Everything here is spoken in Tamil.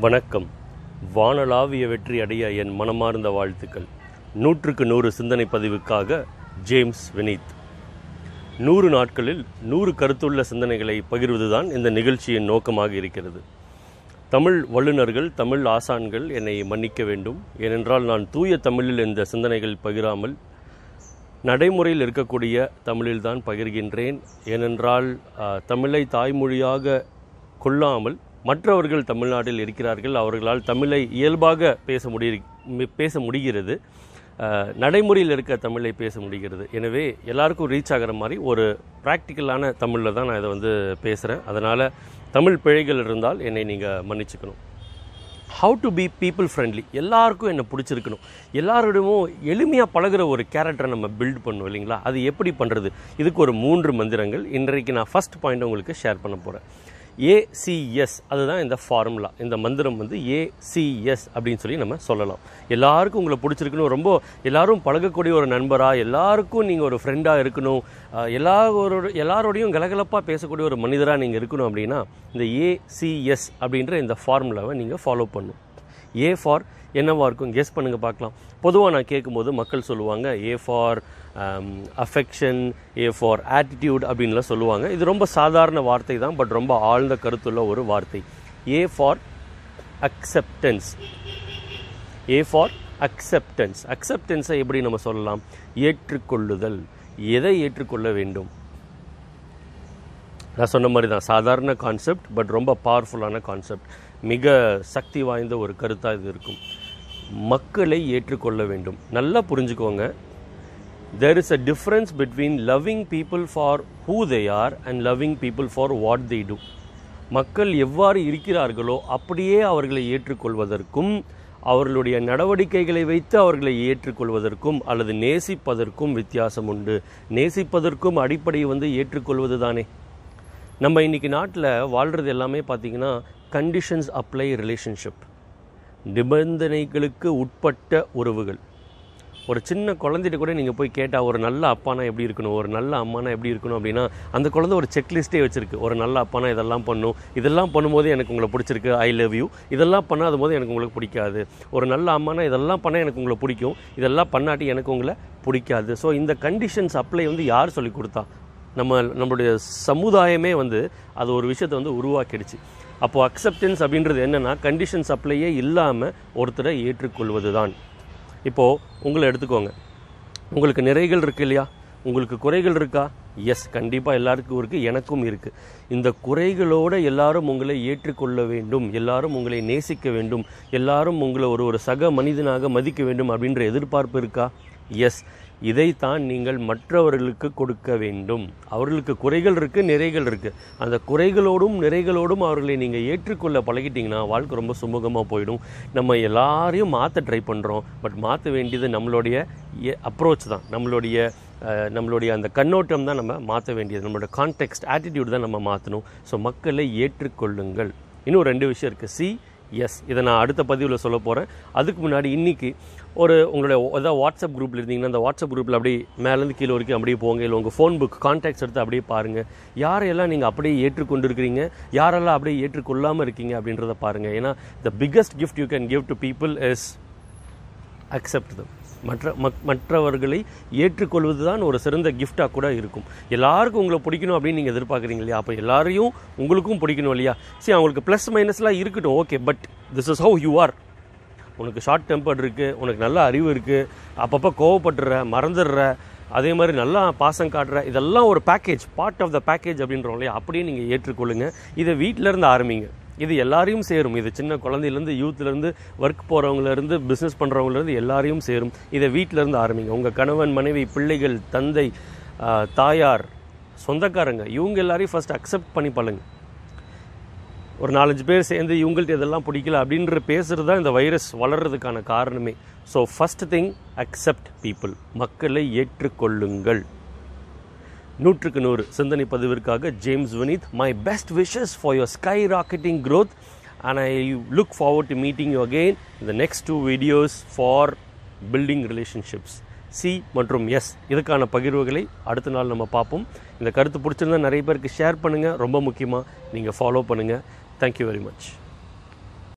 வணக்கம். வானளாவிய வெற்றி அடைய என் மனமார்ந்த வாழ்த்துக்கள். நூற்றுக்கு நூறு சிந்தனை பதிவுக்காக ஜேம்ஸ் வினீத். நூறு நாட்களில் நூறு கருத்துள்ள சிந்தனைகளை பகிர்வதுதான் இந்த நிகழ்ச்சியின் நோக்கமாக இருக்கிறது. தமிழ் வல்லுநர்கள் தமிழ் ஆசான்கள் என்னை மன்னிக்க வேண்டும். ஏனென்றால் நான் தூய தமிழில் இந்த சிந்தனைகள் பகிராமல் நடைமுறையில் இருக்கக்கூடிய தமிழில்தான் பகிர்கின்றேன். ஏனென்றால் தமிழை தாய்மொழியாக கொள்ளாமல் மற்றவர்கள் தமிழ்நாட்டில் இருக்கிறார்கள் அவர்களால் தமிழை இயல்பாக பேச முடி பேச முடிகிறது. நடைமுறையில் இருக்க தமிழை பேச முடிகிறது. எனவே எல்லாருக்கும் ரீச் ஆகிற மாதிரி ஒரு ப்ராக்டிக்கலான தமிழில் தான் நான் இதை வந்து பேசுகிறேன் அதனால் தமிழ் பிழைகள் இருந்தால் என்னை நீங்கள் மன்னிச்சுக்கணும். How to be people friendly எல்லாருக்கும் என்னை பிடிச்சிருக்கணும். எல்லாரோடமும் எளிமையாக பழகுற ஒரு கேரக்டரை நம்ம பில்ட் பண்ணுவோம் இல்லைங்களா? அது எப்படி பண்ணுறது இதுக்கு ஒரு மூன்று மந்திரங்கள். இன்றைக்கு நான் ஃபஸ்ட் பாயிண்ட் உங்களுக்கு ஷேர் பண்ண போகிறேன் ஏசிஎஸ். அதுதான் இந்த ஃபார்முலா இந்த மந்திரம் வந்து ஏசிஎஸ் அப்படின்னு சொல்லி நம்ம சொல்லலாம். எல்லாருக்கும் உங்களை பிடிச்சிருக்கணும் ரொம்ப எல்லாரும் பழகக்கூடிய ஒரு நண்பராக எல்லாருக்கும் நீங்கள் ஒரு ஃப்ரெண்டாக இருக்கணும் எல்லாரோட எல்லாரோடையும் கலகலப்பாக பேசக்கூடிய ஒரு மனிதராக நீங்கள் இருக்கணும் அப்படின்னா இந்த ஏசிஎஸ் அப்படின்ற இந்த ஃபார்முலாவை நீங்கள் ஃபாலோ பண்ணும் ஏ ஃபார் என்னவாக இருக்கும்? கெஸ் பண்ணுங்கள் பார்க்கலாம். பொதுவாக நான் கேட்கும்போது மக்கள் சொல்லுவாங்க A for affection A for attitude அப்படின்லாம் சொல்லுவாங்க. இது ரொம்ப சாதாரண வார்த்தை தான் பட் ரொம்ப ஆழ்ந்த கருத்துள்ள ஒரு வார்த்தை. A for acceptance A for acceptance அக்செப்டன்ஸை எப்படி நம்ம சொல்லலாம்? ஏற்றுக்கொள்ளுதல். எதை ஏற்றுக்கொள்ள வேண்டும்? நான் சொன்ன மாதிரி தான் சாதாரண கான்செப்ட் பட் ரொம்ப பவர்ஃபுல்லான கான்செப்ட் மிக சக்தி வாய்ந்த ஒரு கருத்தாக இது இருக்கும். மக்களை ஏற்றுக்கொள்ள வேண்டும். நல்லா புரிஞ்சுக்கோங்க. There is a difference between loving people for who they are and loving people for what they do. மக்கள் எவ்வாறு இருக்கிறார்களோ அப்படியே அவர்களை ஏற்றுக்கொள்வதற்கும் அவர்களுடைய நடவடிக்கைகளை வைத்து அவர்களை ஏற்றுக்கொள்வதற்கும் அல்லது நேசிப்பதற்கும் வித்தியாசம் உண்டு. நேசிப்பதற்கும் அடிப்படை வந்து ஏற்றுக்கொள்வது தானே. நம்ம இன்னைக்கு நாட்டில் வாழ்கிறது எல்லாமே பார்த்தீங்கன்னா கண்டிஷன்ஸ் அப்ளை ரிலேஷன்ஷிப் நிபந்தனைகளுக்கு உட்பட்ட உறவுகள். ஒரு சின்ன குழந்தைகிட்ட கூட நீங்கள் போய் கேட்டால் ஒரு நல்ல அப்பானா எப்படி இருக்கணும்? ஒரு நல்ல அம்மானா எப்படி இருக்கணும்? அப்படின்னா அந்த குழந்தை ஒரு செக்லிஸ்ட்டே வச்சிருக்கு. ஒரு நல்ல அப்பானா இதெல்லாம் பண்ணும். இதெல்லாம் பண்ணும்போது எனக்கு உங்களை பிடிச்சிருக்கு. ஐ லவ் யூ இதெல்லாம் பண்ணாத போது எனக்கு உங்களுக்கு பிடிக்காது. ஒரு நல்ல அம்மானா இதெல்லாம் பண்ணால் எனக்கு உங்களை பிடிக்கும். இதெல்லாம் பண்ணாட்டி எனக்கு உங்களை பிடிக்காது. ஸோ இந்த கண்டிஷன்ஸ் அப்ளை வந்து யார் சொல்லி கொடுத்தா? நம்ம நம்மளுடைய சமுதாயமே வந்து அது ஒரு விஷயத்தை வந்து உருவாக்கிடுச்சு. அப்போது அக்செப்டன்ஸ் அப்படின்றது என்னென்னா கண்டிஷன்ஸ் அப்ளையே இல்லாமல் ஒருத்தரை ஏற்றுக்கொள்வது தான் இப்போது உங்களை எடுத்துக்கோங்க. உங்களுக்கு நிறைகள் இருக்கு இல்லையா? உங்களுக்கு குறைகள் இருக்கா? எஸ் கண்டிப்பாக எல்லாருக்கும் இருக்குது எனக்கும் இருக்குது இந்த குறைகளோடு எல்லாரும் உங்களை ஏற்றுக்கொள்ள வேண்டும் எல்லாரும் உங்களை நேசிக்க வேண்டும் எல்லாரும் உங்களை ஒரு ஒரு சக மனிதனாக மதிக்க வேண்டும் அப்படின்ற எதிர்பார்ப்பு இருக்கா? எஸ் இதைத்தான் நீங்கள் மற்றவர்களுக்கு கொடுக்க வேண்டும். அவர்களுக்கு குறைகள் இருக்குது நிறைகள் இருக்குது அந்த குறைகளோடும் நிறைகளோடும் அவர்களை நீங்கள் ஏற்றுக்கொள்ள பழகிட்டீங்கன்னா வாழ்க்கை ரொம்ப சுமூகமாக போயிடும். நம்ம எல்லாரையும் மாற்ற ட்ரை பண்ணுறோம் பட் மாற்ற வேண்டியது நம்மளுடைய அப்ரோச் தான். நம்மளுடைய நம்மளுடைய அந்த கண்ணோட்டம் தான் நம்ம மாற்ற வேண்டியது. நம்மளோட கான்டெக்ட் ஆட்டிடியூட் தான் நம்ம மாற்றணும் ஸோ மக்களை ஏற்றுக்கொள்ளுங்கள். இன்னும் ரெண்டு விஷயம் இருக்குது சி எஸ் இதை நான் அடுத்த பதிவில் சொல்ல போகிறேன் அதுக்கு முன்னாடி இன்னைக்கு ஒரு உங்களுடைய ஏதாவது வாட்ஸ்அப் குரூப்பில் இருந்தீங்கன்னா அந்த வாட்ஸ்அப் குரூப்பில் அப்படியே மேலேருந்து கீழே வரைக்கும் அப்படியே போங்க. இல்லை உங்கள் ஃபோன் புக் கான்டாக்ட்ஸ் எடுத்து அப்படியே பாருங்கள் யாரையெல்லாம் நீங்கள் அப்படியே ஏற்றுக்கொண்டு இருக்கிறீங்க யாரெல்லாம் அப்படியே ஏற்றுக்கொள்ளாமல் இருக்கீங்க அப்படின்றத பாருங்கள் ஏன்னா the biggest gift you can give to people is accept them மற்ற மக்- மற்றவர்களை ஏற்றுக்கொள்வது தான் ஒரு சிறந்த கிஃப்டாக கூட இருக்கும். எல்லாருக்கும் உங்களை பிடிக்கணும் அப்படின்னு நீங்கள் எதிர்பார்க்குறீங்க இல்லையா? அப்போ எல்லாரையும் உங்களுக்கும் பிடிக்கணும் இல்லையா? சரி அவங்களுக்கு ப்ளஸ் மைனஸ்லாம் இருக்கட்டும் okay but this is how you are உனக்கு ஷார்ட் டெம்பர் இருக்குது உனக்கு நல்ல அறிவு இருக்குது அப்பப்போ கோவப்பட்டுற மறந்துடுற அதே மாதிரி நல்லா பாசம் காட்டுற இதெல்லாம் ஒரு package part of the package அப்படின்றோம் இல்லையா? அப்படியே நீங்கள் ஏற்றுக்கொள்ளுங்கள் இதை வீட்டிலேருந்து ஆரம்பிங்க. இது எல்லாரையும் சேரும். இது சின்ன குழந்தையிலேருந்து யூத்லேருந்து ஒர்க் போகிறவங்கலேருந்து பிஸ்னஸ் பண்ணுறவங்கலேருந்து எல்லாரையும் சேரும். இதை வீட்டிலேருந்து ஆரம்பிங்க. உங்கள் கணவன் மனைவி பிள்ளைகள் தந்தை தாயார் சொந்தக்காரங்க இவங்க எல்லாரையும் ஃபர்ஸ்ட் அக்செப்ட் பண்ணி பழங்க ஒரு நாலஞ்சு பேர் சேர்ந்து இவங்கள்ட்ட இதெல்லாம் பிடிக்கல அப்படின்ற பேசுகிறது தான் இந்த வைரஸ் வளர்கிறதுக்கான காரணமே. So first thing accept people மக்களை ஏற்றுக்கொள்ளுங்கள். நூற்றுக்கு நூறு சிந்தனை பதிவிற்காக James Vineet my best wishes for your sky rocketing growth and I look forward to meeting you again இந்த next two videos for building relationships C மற்றும் எஸ் இதுக்கான பகிர்வுகளை அடுத்த நாள் நம்ம பார்ப்போம். இந்த கருத்து பிடிச்சிருந்தா நிறைய பேருக்கு ஷேர் பண்ணுங்கள் ரொம்ப முக்கியமாக நீங்கள் ஃபாலோ பண்ணுங்கள் தேங்க்யூ வெரி மச்